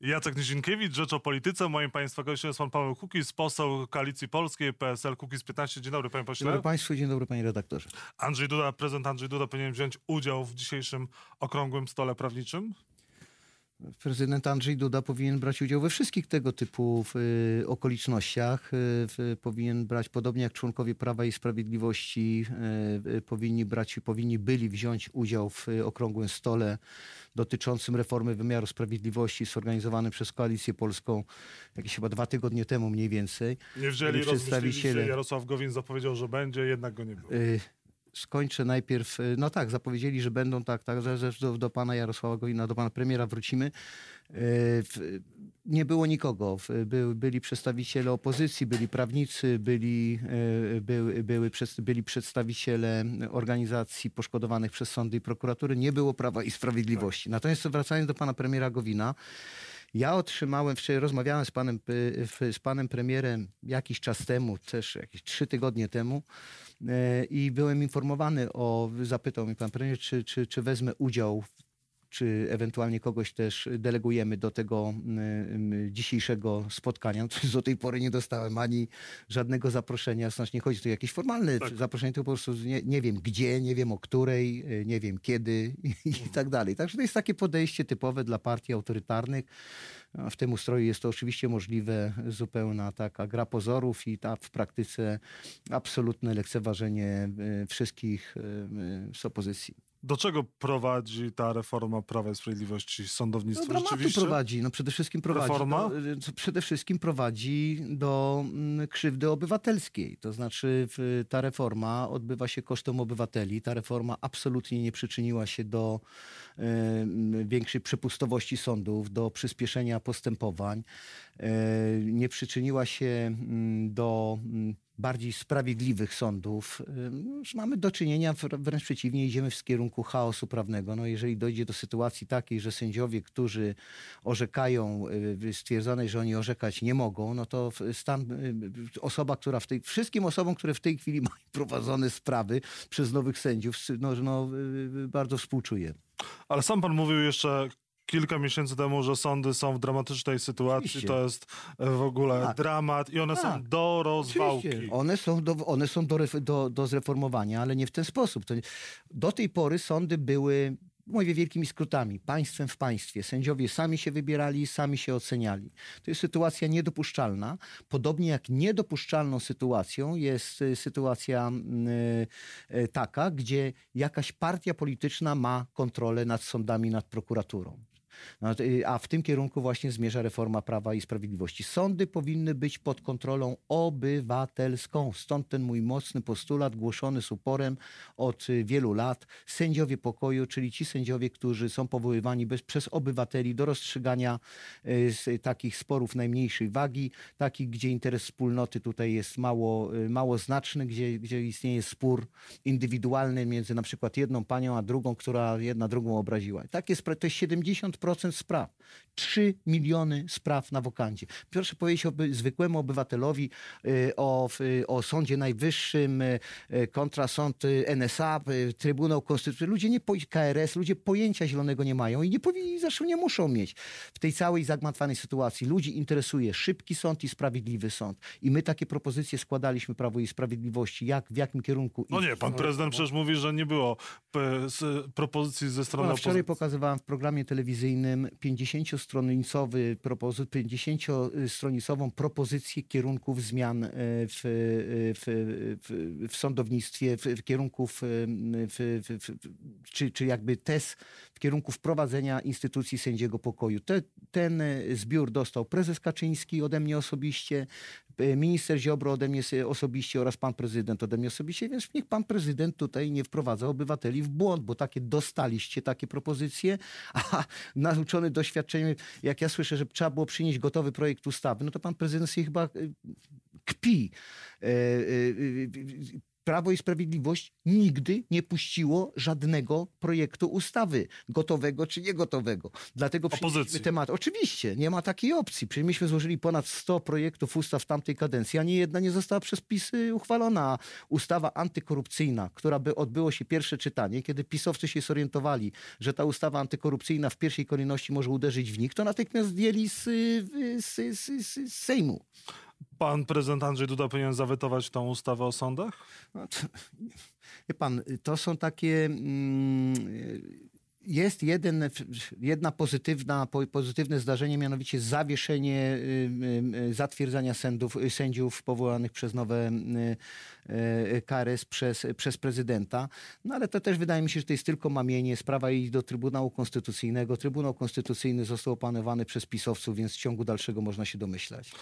Jacek Nizinkiewicz, Rzecz o Polityce. Moim Państwa gościem jest Pan Paweł Kukiz, poseł Koalicji Polskiej, PSL Kukiz 15. Dzień dobry Panie Pośle. Dzień dobry Państwu, dzień dobry Panie Redaktorze. Andrzej Duda, prezydent Andrzej Duda powinien wziąć udział w dzisiejszym okrągłym stole prawniczym? Prezydent Andrzej Duda powinien brać udział we wszystkich tego typu y, okolicznościach. Y, w, powinien brać, podobnie jak członkowie Prawa i Sprawiedliwości, y, powinni brać, powinni byli wziąć udział w okrągłym stole dotyczącym reformy wymiaru sprawiedliwości zorganizowanym przez Koalicję Polską jakieś chyba dwa tygodnie temu mniej więcej. Nie wzięli przedstawiciele. Jarosław Gowin zapowiedział, że będzie, jednak go nie było skończę najpierw, y, no tak, zapowiedzieli, że będą, tak, tak, że do, do pana Jarosława Gowina, do pana premiera wrócimy. Y, nie było nikogo. By, byli przedstawiciele opozycji, byli prawnicy, byli, y, były, byli przedstawiciele organizacji poszkodowanych przez sądy i prokuratury. Nie było Prawa i Sprawiedliwości. Tak. Natomiast wracając do pana premiera Gowina, ja otrzymałem, wczoraj rozmawiałem z panem, z panem premierem jakiś czas temu, też jakieś trzy tygodnie temu e, i byłem informowany o, zapytał mnie pan premier, czy, czy, czy wezmę udział czy ewentualnie kogoś też delegujemy do tego dzisiejszego spotkania. Do tej pory nie dostałem ani żadnego zaproszenia, znaczy nie chodzi tu o jakieś formalne tak. zaproszenie, to po prostu nie, nie, wiem gdzie, nie wiem o której, e, nie wiem kiedy i, mhm. tak dalej. Także to jest takie podejście typowe dla partii autorytarnych. W tym ustroju jest to oczywiście możliwe, zupełna taka gra pozorów i ta w praktyce absolutne lekceważenie e, wszystkich e, z opozycji. Do czego prowadzi ta reforma Prawa i Sprawiedliwości sądownictwa? No, Rzeczywiście? prowadzi. No, przede wszystkim prowadzi reforma? Do, przede wszystkim prowadzi do mm, krzywdy obywatelskiej. To znaczy ta reforma odbywa się kosztem obywateli. Ta reforma absolutnie nie przyczyniła się do y, większej przepustowości sądów, do przyspieszenia postępowań. Y, nie przyczyniła się y, do bardziej sprawiedliwych sądów. Mamy do czynienia, wręcz przeciwnie, idziemy w kierunku chaosu prawnego. No, jeżeli dojdzie do sytuacji takiej, że sędziowie, którzy orzekają, y, stwierdzonej, że oni orzekać nie mogą, no to stan, y, osoba, która w tej, wszystkim osobom, które w tej chwili mają prowadzone sprawy przez nowych sędziów, no, no y, bardzo współczuję. Ale sam pan mówił jeszcze kilka miesięcy temu, że sądy są w dramatycznej sytuacji. Oczywiście. To jest e, w ogóle tak. dramat i one tak. są do rozwałki. Oczywiście. One są, do, one są do, do, do zreformowania, ale nie w ten sposób. To, do tej pory sądy były mówię wielkimi skrótami, państwem w państwie. Sędziowie sami się wybierali, sami się oceniali. To jest sytuacja niedopuszczalna. Podobnie jak niedopuszczalną sytuacją jest e, sytuacja yy, taka, gdzie jakaś partia polityczna ma kontrolę nad sądami, nad prokuraturą. No, y, a w tym kierunku właśnie zmierza reforma Prawa i Sprawiedliwości. Sądy powinny być pod kontrolą obywatelską. Stąd ten mój mocny postulat głoszony z uporem od y, wielu lat. Sędziowie pokoju, czyli ci sędziowie, którzy są powoływani bez, przez obywateli do rozstrzygania y, takich sporów najmniejszej wagi, takich, gdzie interes wspólnoty tutaj jest mało, mało znaczny, gdzie, gdzie istnieje spór indywidualny między na przykład jedną panią a drugą, która jedna drugą obraziła. Tak jest, to jest 70 procent spraw. 3 miliony spraw na wokandzie. Proszę powiedzieć o zwykłemu obywatelowi y, o, o Sądzie Najwyższym y, y, kontra sąd NSA, Trybunał Konstytucyjny. Ludzie nie, KRS, ludzie pojęcia zielonego nie mają i nie powinni, zresztą nie muszą mieć. W tej całej zagmatwanej sytuacji ludzi interesuje szybki sąd i sprawiedliwy sąd. I my takie propozycje składaliśmy Prawo i Sprawiedliwości. Jak, w jakim kierunku? No nie, pan prezydent przecież mówi, że nie było propozycji ze strony no, Wczoraj pokazywałem w programie telewizyjnym telewizyjnym 50-stronicowy 50-stronicową propozycję kierunków zmian e, w, w, w, w sądownictwie, w, kierunków, czy, czy jakby test w kierunku wprowadzenia instytucji sędziego pokoju. Te, ten zbiór dostał prezes Kaczyński ode mnie osobiście, E, minister Ziobro ode mnie osobiście oraz pan prezydent ode mnie osobiście, więc niech pan prezydent tutaj nie wprowadza obywateli w błąd, bo takie dostaliście takie propozycje, a nauczony doświadczeniem, jak ja słyszę, że trzeba było przynieść gotowy projekt ustawy, no to pan prezydent sobie chyba e, kpi. Prawo i Sprawiedliwość nigdy nie puściło żadnego projektu ustawy, gotowego czy niegotowego. Dlatego przyjęliśmy temat. Oczywiście, nie ma takiej opcji. Przecież myśmy złożyli ponad 100 projektów ustaw w tamtej kadencji, ani jedna nie została przez PiS uchwalona. Ustawa antykorupcyjna, która by odbyło się pierwsze czytanie, kiedy pisowcy się zorientowali, że ta ustawa antykorupcyjna w pierwszej kolejności może uderzyć w nich, to natychmiast zdjęli z, z, z, z Sejmu. Pan prezydent Andrzej Duda powinien zawetować tą ustawę o sądach? No to, wie pan, to są takie... Mm, jest jeden, jedna pozytywna, pozytywne zdarzenie, mianowicie zawieszenie y, y, zatwierdzania sędziów, sędziów powołanych przez nowe y, KRS przez, przez prezydenta. No ale to też wydaje mi się, że to jest tylko mamienie. Sprawa idzie do Trybunału Konstytucyjnego. Trybunał Konstytucyjny został opanowany przez pisowców, więc w ciągu dalszego można się domyślać.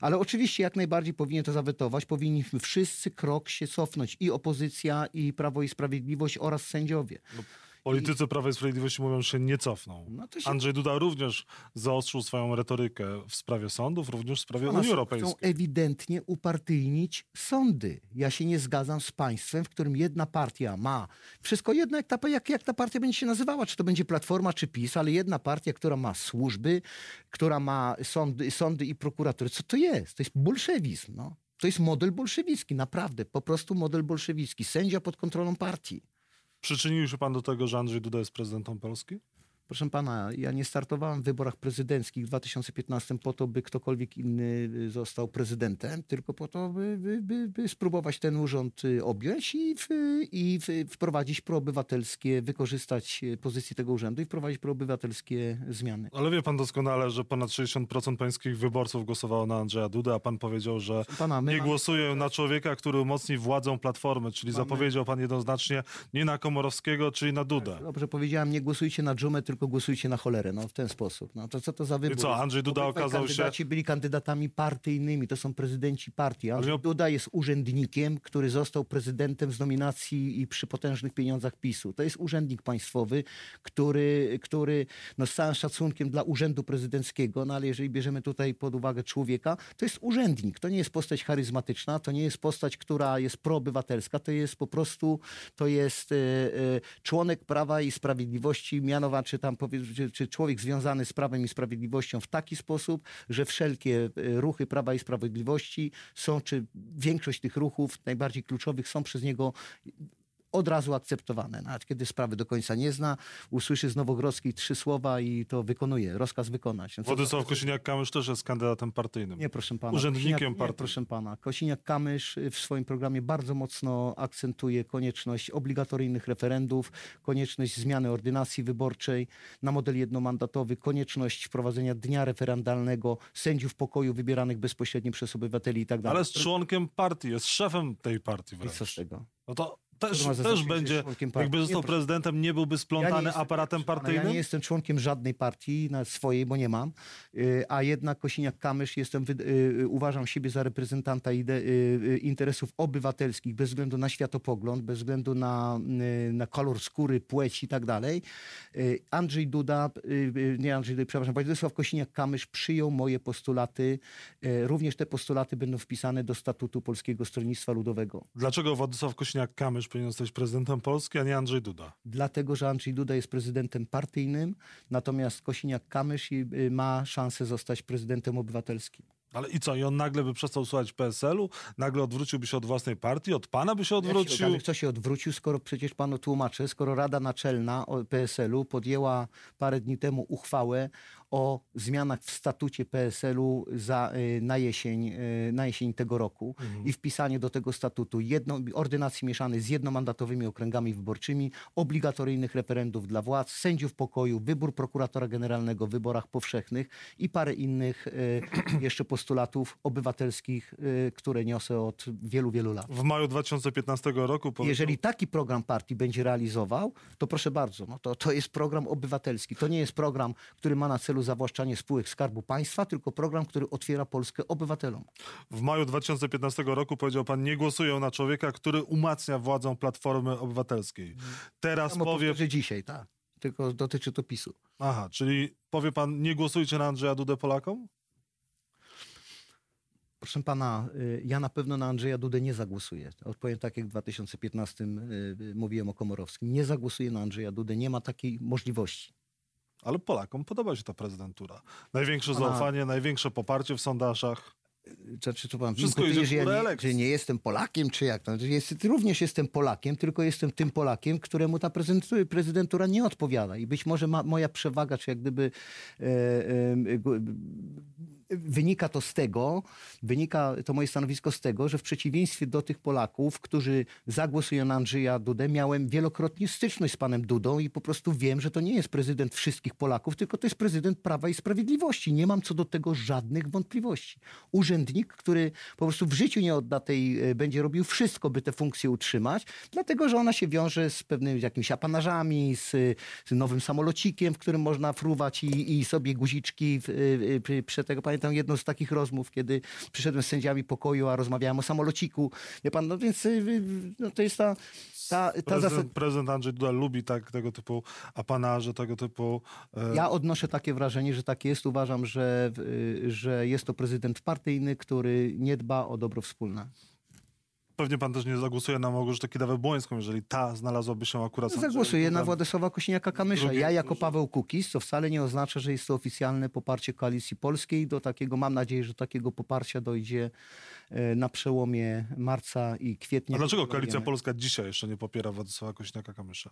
Ale oczywiście jak najbardziej powinien to zawetować. Powinniśmy wszyscy krok się cofnąć. I opozycja, i Prawo i Sprawiedliwość oraz sędziowie. No. Politycy Prawa i Sprawiedliwości mówią, że się nie cofną. No się... Andrzej Duda również zaostrzył swoją retorykę w sprawie sądów, również w sprawie Unii Europejskiej. Chcą ewidentnie upartyjnić sądy. Ja się nie zgadzam z państwem, w którym jedna partia ma wszystko jedno, jak ta, jak, jak ta partia będzie się nazywała, czy to będzie Platforma, czy PiS, ale jedna partia, która ma służby, która ma sądy, sądy i prokuratury. Co to jest? To jest bolszewizm. No. To jest model bolszewicki, naprawdę, po prostu model bolszewicki. Sędzia pod kontrolą partii. Przyczynił się pan do tego, że Andrzej Duda jest prezydentem Polski? Proszę pana, ja nie startowałem w wyborach prezydenckich w 2015 po to, by ktokolwiek inny został prezydentem, tylko po to, by, by, by, by spróbować ten urząd y, objąć i, w, i w, wprowadzić proobywatelskie, wykorzystać pozycję tego urzędu i wprowadzić proobywatelskie zmiany. Ale wie pan doskonale, że ponad 60% pańskich wyborców głosowało na Andrzeja Dudę, a pan powiedział, że pana, nie głosują na człowieka, który umocni władzę Platformy, czyli mamy... zapowiedział pan jednoznacznie nie na Komorowskiego, czyli na Dudę. Dobrze powiedziałem, nie głosujcie na Dżumę, tylko tylko głosujcie na cholerę, no w ten sposób. No to co to za wybór? I co, Andrzej Duda Obydwaj okazał kandydaci się... byli kandydatami partyjnymi, to są prezydenci partii. Andrzej miał... Duda jest urzędnikiem, który został prezydentem z nominacji i przy potężnych pieniądzach PiSu. To jest urzędnik państwowy, który, który no z całym szacunkiem dla urzędu prezydenckiego, no ale jeżeli bierzemy tutaj pod uwagę człowieka, to jest urzędnik. To nie jest postać charyzmatyczna, to nie jest postać, która jest proobywatelska, to jest po prostu, to jest e, e, członek Prawa i Sprawiedliwości, mianowany, czy tam czy, człowiek związany z Prawem i Sprawiedliwością w taki sposób, że wszelkie e, ruchy Prawa i Sprawiedliwości są, czy większość tych ruchów najbardziej kluczowych są przez niego od razu akceptowane. Nawet kiedy sprawy do końca nie zna, usłyszy z Nowogrodzkiej trzy słowa i to wykonuje, rozkaz wykonać. No Władysław Kosiniak-Kamysz też jest kandydatem partyjnym. Nie, proszę pana. Urzędnikiem partii. proszę pana. Kosiniak-Kamysz w swoim programie bardzo mocno akcentuje konieczność obligatoryjnych referendów, konieczność zmiany ordynacji wyborczej na model jednomandatowy, konieczność wprowadzenia dnia referendalnego, sędziów pokoju wybieranych bezpośrednio przez obywateli i tak dalej. Ale jest członkiem partii, jest szefem tej partii wręcz. I co z tego? No to też, też będzie, jakby został nie, prezydentem, nie byłby splątany ja aparatem partyjnym? Ja nie jestem członkiem żadnej partii, na swojej, bo nie mam, y, a jednak Kosiniak-Kamysz jestem, y, y, uważam siebie za reprezentanta ide, interesów obywatelskich, bez względu na światopogląd, bez względu na, na kolor skóry, płeć i tak dalej. Andrzej Duda, nie Andrzej Duda, przepraszam, Władysław Kosiniak-Kamysz przyjął moje postulaty. Również te postulaty będą wpisane do statutu Polskiego Stronnictwa Ludowego. Dlaczego Władysław Kosiniak-Kamysz Kamysz powinien zostać prezydentem Polski, a nie Andrzej Duda. Dlatego, że Andrzej Duda jest prezydentem partyjnym, natomiast Kosiniak-Kamysz y, ma szansę zostać prezydentem obywatelskim. Ale i co? I on nagle by przestał słuchać PSL-u? Nagle odwróciłby się od własnej partii? Od pana by się odwrócił? Jak się, się odwrócił, skoro przecież panu tłumaczę, skoro Rada Naczelna PSL-u podjęła parę dni temu uchwałę o zmianach w statucie PSL-u za, y, na, jesień, y, na jesień tego roku mhm. i wpisanie do tego statutu jedno, ordynacji mieszanej z jednomandatowymi okręgami wyborczymi, obligatoryjnych referendów dla władz, sędziów pokoju, wybór prokuratora generalnego w wyborach powszechnych i parę innych y, jeszcze postulatów obywatelskich, które niosę od wielu, wielu lat. W maju 2015 roku... Jeżeli taki program partii będzie realizował, to proszę bardzo, no to, to jest program obywatelski. To nie jest program, który ma na celu zawłaszczanie spółek Skarbu Państwa, tylko program, który otwiera Polskę obywatelom. W maju 2015 roku powiedział pan, nie głosują na człowieka, który umacnia władzę Platformy Obywatelskiej. Teraz ja powie... że dzisiaj, tak. Tylko dotyczy to PiSu. Aha, czyli powie pan, nie głosujcie na Andrzeja Dudę Polakom? Proszę pana, y, ja na pewno na Andrzeja Dudę nie zagłosuję. Odpowiem tak, jak w 2015 y, y, mówiłem o Komorowskim. Nie zagłosuję na Andrzeja Dudę, nie ma takiej możliwości. Ale Polakom podoba się ta prezydentura. Największe zaufanie, największe poparcie w sondażach. Czy, czy pan Wszystko idzie że, ja nie, że nie jestem Polakiem, czy jak? No, jest, również jestem Polakiem, tylko jestem tym Polakiem, któremu ta prezydentura nie odpowiada. I być może ma, moja przewaga, czy jak gdyby e, e, wynika to z tego, wynika to moje stanowisko z tego, że w przeciwieństwie do tych Polaków, którzy zagłosują na Andrzeja Dudę, miałem wielokrotnie styczność z panem Dudą i po prostu wiem, że to nie jest prezydent wszystkich Polaków, tylko to jest prezydent Prawa i Sprawiedliwości. Nie mam co do tego żadnych wątpliwości. Urzędnik, który po prostu w życiu nie odda tej, e, będzie robił wszystko, by tę funkcję utrzymać, dlatego, że ona się wiąże z pewnymi jakimiś apanarzami, z, z nowym samolocikiem, w którym można fruwać i, i sobie guziczki przy tego pamiętam jedną z takich rozmów, kiedy przyszedłem z sędziami pokoju, a rozmawiałem o samolociku. Wie pan, no więc no to jest ta... ta, ta prezydent, zasad... prezydent Andrzej Duda lubi tak, tego typu apanarze, tego typu... E... Ja odnoszę takie wrażenie, że tak jest. Uważam, że, że jest to prezydent partyjny, który nie dba o dobro wspólne pewnie pan też nie zagłosuje na Małgorzatę Kidawę-Błońską, jeżeli ta znalazłaby się akurat... Zagłosuję na Władysława Kosiniaka-Kamysza. Ja jako Paweł Kukiz, co wcale nie oznacza, że jest to oficjalne poparcie Koalicji Polskiej. Do takiego, mam nadzieję, że takiego poparcia dojdzie e, na przełomie marca i kwietnia. A dlaczego Koalicja Polska dzisiaj jeszcze nie popiera Władysława Kosiniaka-Kamysza?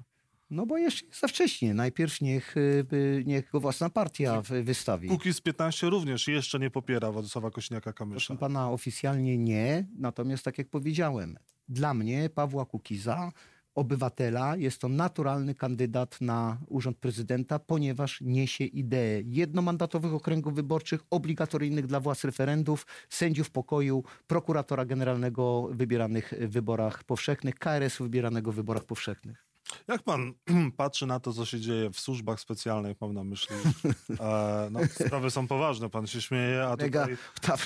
No bo jeszcze jest za wcześnie. Najpierw niech, y, niech go własna partia wystawi. z 15 również jeszcze nie popiera Władysława Kośniaka-Kamysza. Proszę pana, oficjalnie nie. Natomiast tak jak powiedziałem, dla mnie Pawła Kukiza obywatela jest to naturalny kandydat na urząd prezydenta, ponieważ niesie ideę jednomandatowych okręgów wyborczych, obligatoryjnych dla władz referendów, sędziów pokoju, prokuratora generalnego wybieranych w wyborach powszechnych, KRS-u wybieranego w wyborach powszechnych. Jak pan patrzy na to, co się dzieje w służbach specjalnych, mam na myśli, e, no, sprawy są poważne, pan się śmieje, a tutaj... Ta,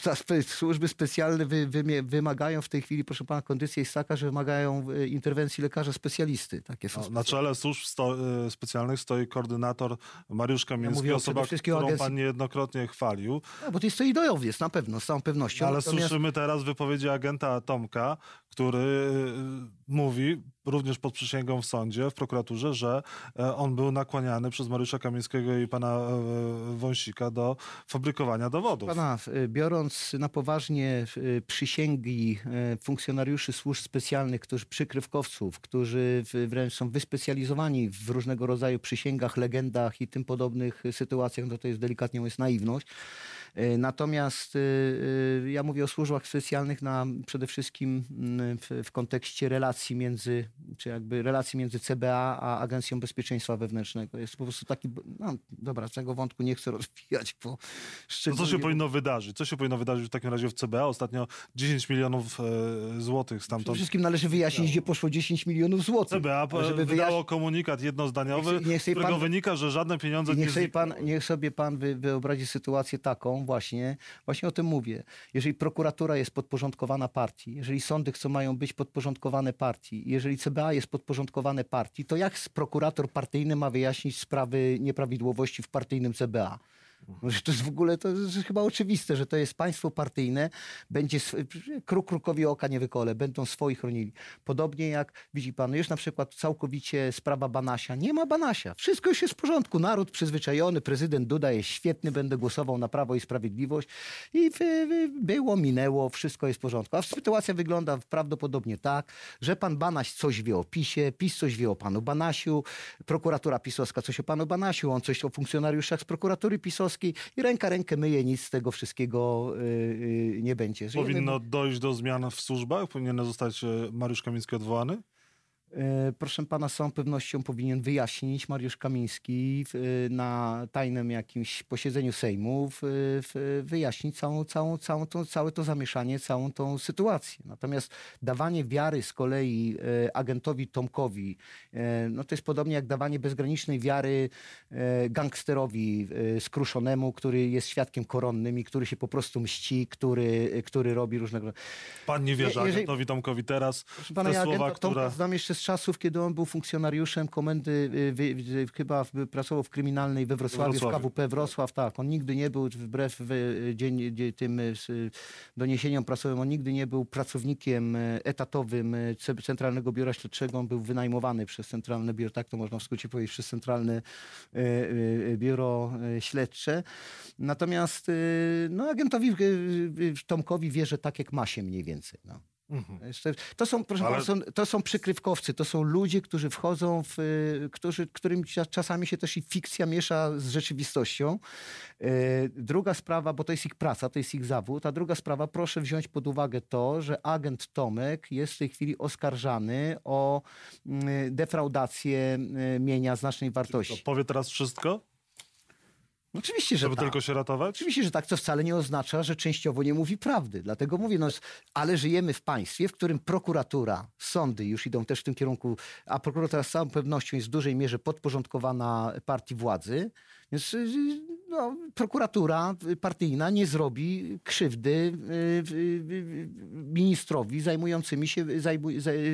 służby specjalne wy, wy, wymagają w tej chwili, proszę pana, kondycja jest taka, że wymagają e, interwencji lekarza specjalisty. Takie są no, na czele służb sto, e, specjalnych stoi koordynator Mariusz Kamiński, ja osoba, którą agencji... pan niejednokrotnie chwalił. No, bo to jest to ideowiec, na pewno, z całą pewnością. Ale Natomiast... słyszymy teraz wypowiedzi agenta Tomka, który y, mówi, również pod przysięgą w sądzie, w prokuraturze, że e, on był nakłaniany przez Mariusza Kamińskiego i pana e, Wąsika do fabrykowania dowodów. Pana, biorąc na poważnie przysięgi e, funkcjonariuszy służb specjalnych, którzy przykrywkowców, którzy wręcz są wyspecjalizowani w różnego rodzaju przysięgach, legendach i tym podobnych sytuacjach, no to jest delikatnie mówiąc naiwność. E, natomiast e, e, ja mówię o służbach specjalnych na, przede wszystkim mm, w, w kontekście relacji między, czy jakby relacji między CBA a Agencją Bezpieczeństwa Wewnętrznego. Jest po prostu taki, no dobra, tego wątku nie chcę rozwijać, bo szczególnie... No co się powinno wydarzyć? Co się powinno wydarzyć w takim razie w CBA? Ostatnio 10 milionów e, złotych stamtąd. Przede wszystkim należy wyjaśnić, gdzie poszło 10 milionów złotych. CBA żeby wydało komunikat jednozdaniowy, niech, niech z którego pan... wynika, że żadne pieniądze niech nie... Sobie pan, niech sobie pan wyobrazi sytuację taką, właśnie, właśnie o tym mówię. Jeżeli prokuratura jest podporządkowana partii, jeżeli sądy chcą mają być podporządkowane partii, jeżeli CBA jest podporządkowane partii, to jak prokurator partyjny ma wyjaśnić sprawy nieprawidłowości w partyjnym CBA? No, to jest w ogóle to jest chyba oczywiste, że to jest państwo partyjne, będzie kruk krukowi oka nie wykole, będą swoich chronili. Podobnie jak widzi pan, już na przykład całkowicie sprawa Banasia. Nie ma Banasia. Wszystko już jest w porządku. Naród przyzwyczajony, prezydent Duda jest świetny, będę głosował na Prawo i Sprawiedliwość. I było, minęło, wszystko jest w porządku. A sytuacja wygląda prawdopodobnie tak, że pan Banaś coś wie o PiSie, PiS coś wie o panu Banasiu, prokuratura pisowska coś o panu Banasiu, on coś o funkcjonariuszach z prokuratury pisowskiej, i ręka rękę myje, nic z tego wszystkiego yy, nie będzie. Powinno dojść do zmian w służbach? Powinien zostać e, Mariusz Kamiński odwołany? E, proszę pana, z całą pewnością powinien wyjaśnić Mariusz Kamiński na tajnym jakimś posiedzeniu Sejmu, wyjaśnić całą, całą, całą tą, całe to zamieszanie, całą tą sytuację. Natomiast dawanie wiary z kolei e, agentowi Tomkowi, e, no to jest podobnie jak dawanie bezgranicznej wiary gangsterowi skruszonemu, który jest świadkiem koronnym i który się po prostu mści, który, który robi różnego... Pan nie wierzy Je, jeżeli... agentowi Tomkowi teraz? Proszę pana, ja słowa, agenta które... znam jeszcze z czasów, kiedy on był funkcjonariuszem komendy, y, wy, wy, chyba pracował w kryminalnej we Wrocławiu, Wrocławiu, w KWP Wrocław, tak. On nigdy nie był, wbrew w, dzień, tym doniesieniom prasowym, on nigdy nie był pracownikiem etatowym Centralnego Biura Śledczego. On był wynajmowany przez Centralne Biuro, tak to można w skrócie powiedzieć, przez Centralne Biuro Śledcze. Natomiast no, agentowi Tomkowi wierzę tak, jak ma się mniej więcej. No. Mhm. To są, proszę Ale... są, to są przykrywkowcy, to są ludzie, którzy wchodzą w, którzy, którym czasami się też i fikcja miesza z rzeczywistością. E, druga sprawa, bo to jest ich praca, to jest ich zawód, a druga sprawa, proszę wziąć pod uwagę to, że agent Tomek jest w tej chwili oskarżany o mm, defraudację e, mienia znacznej wartości. To powie teraz wszystko? Oczywiście, że Żeby tak. tylko się ratować? Oczywiście, że tak. To wcale nie oznacza, że częściowo nie mówi prawdy. Dlatego mówię, no, ale żyjemy w państwie, w którym prokuratura, sądy już idą też w tym kierunku, a prokuratura z całą pewnością jest w dużej mierze podporządkowana partii władzy. Więc y, no, prokuratura partyjna nie zrobi krzywdy y, y, ministrowi zajmującymi się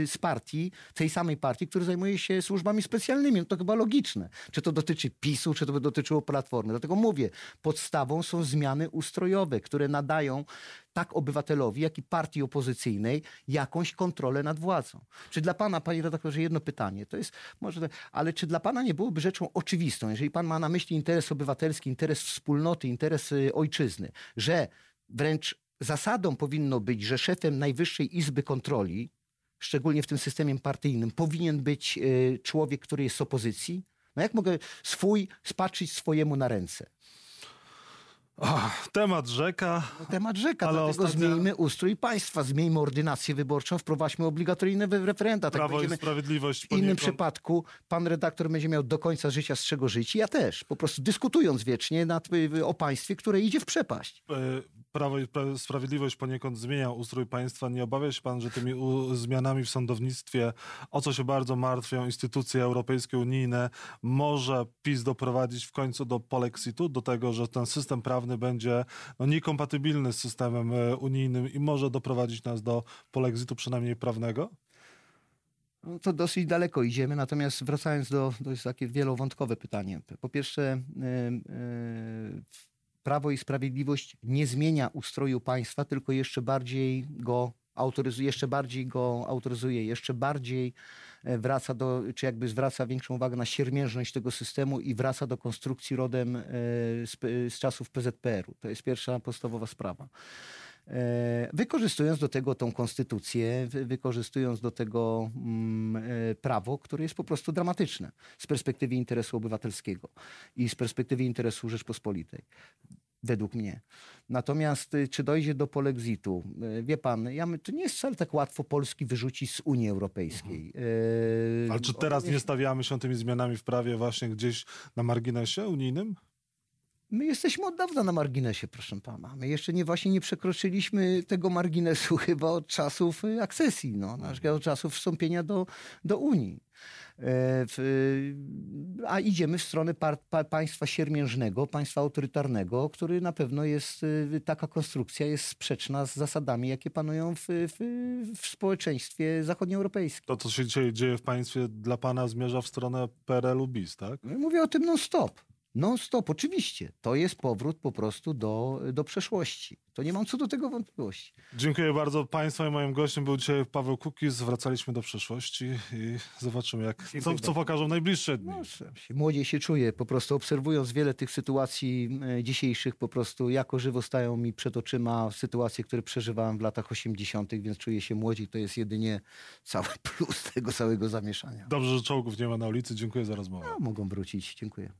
z partii, tej samej partii, który zajmuje się służbami specjalnymi. No to chyba logiczne. Czy to dotyczy PiSu, czy to by dotyczyło Platformy. Dlatego mówię, podstawą są zmiany ustrojowe, które nadają tak obywatelowi, jak i partii opozycyjnej jakąś kontrolę nad władzą. Czy dla pana, panie redaktorze, jedno pytanie, to jest może, ale czy dla pana nie byłoby rzeczą oczywistą, jeżeli pan ma na myśli interes obywatelski, interes wspólnoty, interes y, ojczyzny, że wręcz zasadą powinno być, że szefem Najwyższej Izby Kontroli, szczególnie w tym systemie partyjnym, powinien być y, człowiek, który jest z opozycji? No jak mogę swój spatrzyć swojemu na ręce? Temat rzeka. No, temat rzeka, ale dlatego ostatnio... zmieńmy ustrój państwa, zmieńmy ordynację wyborczą, wprowadźmy obligatoryjne referenda. Tak Prawo i Sprawiedliwość. W innym przypadku pan redaktor będzie miał do końca życia z czego żyć ja też, po prostu dyskutując wiecznie nad, o państwie, które idzie w przepaść. Prawo i Sprawiedliwość poniekąd zmienia ustrój państwa. Nie obawia się pan, że tymi zmianami w sądownictwie, o co się bardzo martwią instytucje europejskie, unijne, może PiS doprowadzić w końcu do polexitu, do tego, że ten system prawny będzie no, niekompatybilny z systemem e, unijnym i może doprowadzić nas do polexitu przynajmniej prawnego? No to dosyć daleko idziemy, natomiast wracając do, to jest takie wielowątkowe pytanie. Po pierwsze, yy, yy, Prawo i Sprawiedliwość nie zmienia ustroju państwa, tylko jeszcze bardziej go autoryzuje, jeszcze bardziej go autoryzuje, jeszcze bardziej e, wraca do, czy jakby zwraca większą uwagę na siermiężność tego systemu i wraca do konstrukcji rodem e, z, z czasów PZPR-u. To jest pierwsza podstawowa sprawa. E, wykorzystując do tego tą konstytucję, wykorzystując do tego mm, prawo, które jest po prostu dramatyczne z perspektywy interesu obywatelskiego i z perspektywy interesu Rzeczpospolitej według mnie. Natomiast y, czy dojdzie do polexitu? Y, wie pan, ja, to nie jest wcale tak łatwo Polski wyrzucić z Unii Europejskiej. Mhm. Ale czy teraz nie stawiamy się tymi zmianami w prawie właśnie gdzieś na marginesie unijnym? My jesteśmy od dawna na marginesie, proszę pana. My jeszcze nie właśnie nie przekroczyliśmy tego marginesu chyba od czasów akcesji, no, od czasów wstąpienia do, do Unii. E, a idziemy w stronę państwa siermiężnego, państwa autorytarnego, który na pewno jest, y, taka konstrukcja jest sprzeczna z zasadami, jakie panują w, w, w społeczeństwie zachodnioeuropejskim. To, co się dzieje w państwie, dla pana zmierza w stronę PRL-u bis, tak? Mówię o tym non-stop. Non-stop, oczywiście. To jest powrót po prostu do, do przeszłości. To nie mam co do tego wątpliwości. Dziękuję bardzo Państwu i moim gościem był dzisiaj Paweł Kukiz. Wracaliśmy do przeszłości i zobaczymy, jak, co, co pokażą najbliższe dni. No, młodziej się czuję, po prostu obserwując wiele tych sytuacji e, dzisiejszych, po prostu jako żywo stają mi przed oczyma sytuacje, które przeżywałem w latach 80., więc czuję się młodziej. To jest jedynie cały plus tego całego zamieszania. Dobrze, że czołgów nie ma na ulicy. Dziękuję za rozmowę. No, mogą wrócić. Dziękuję.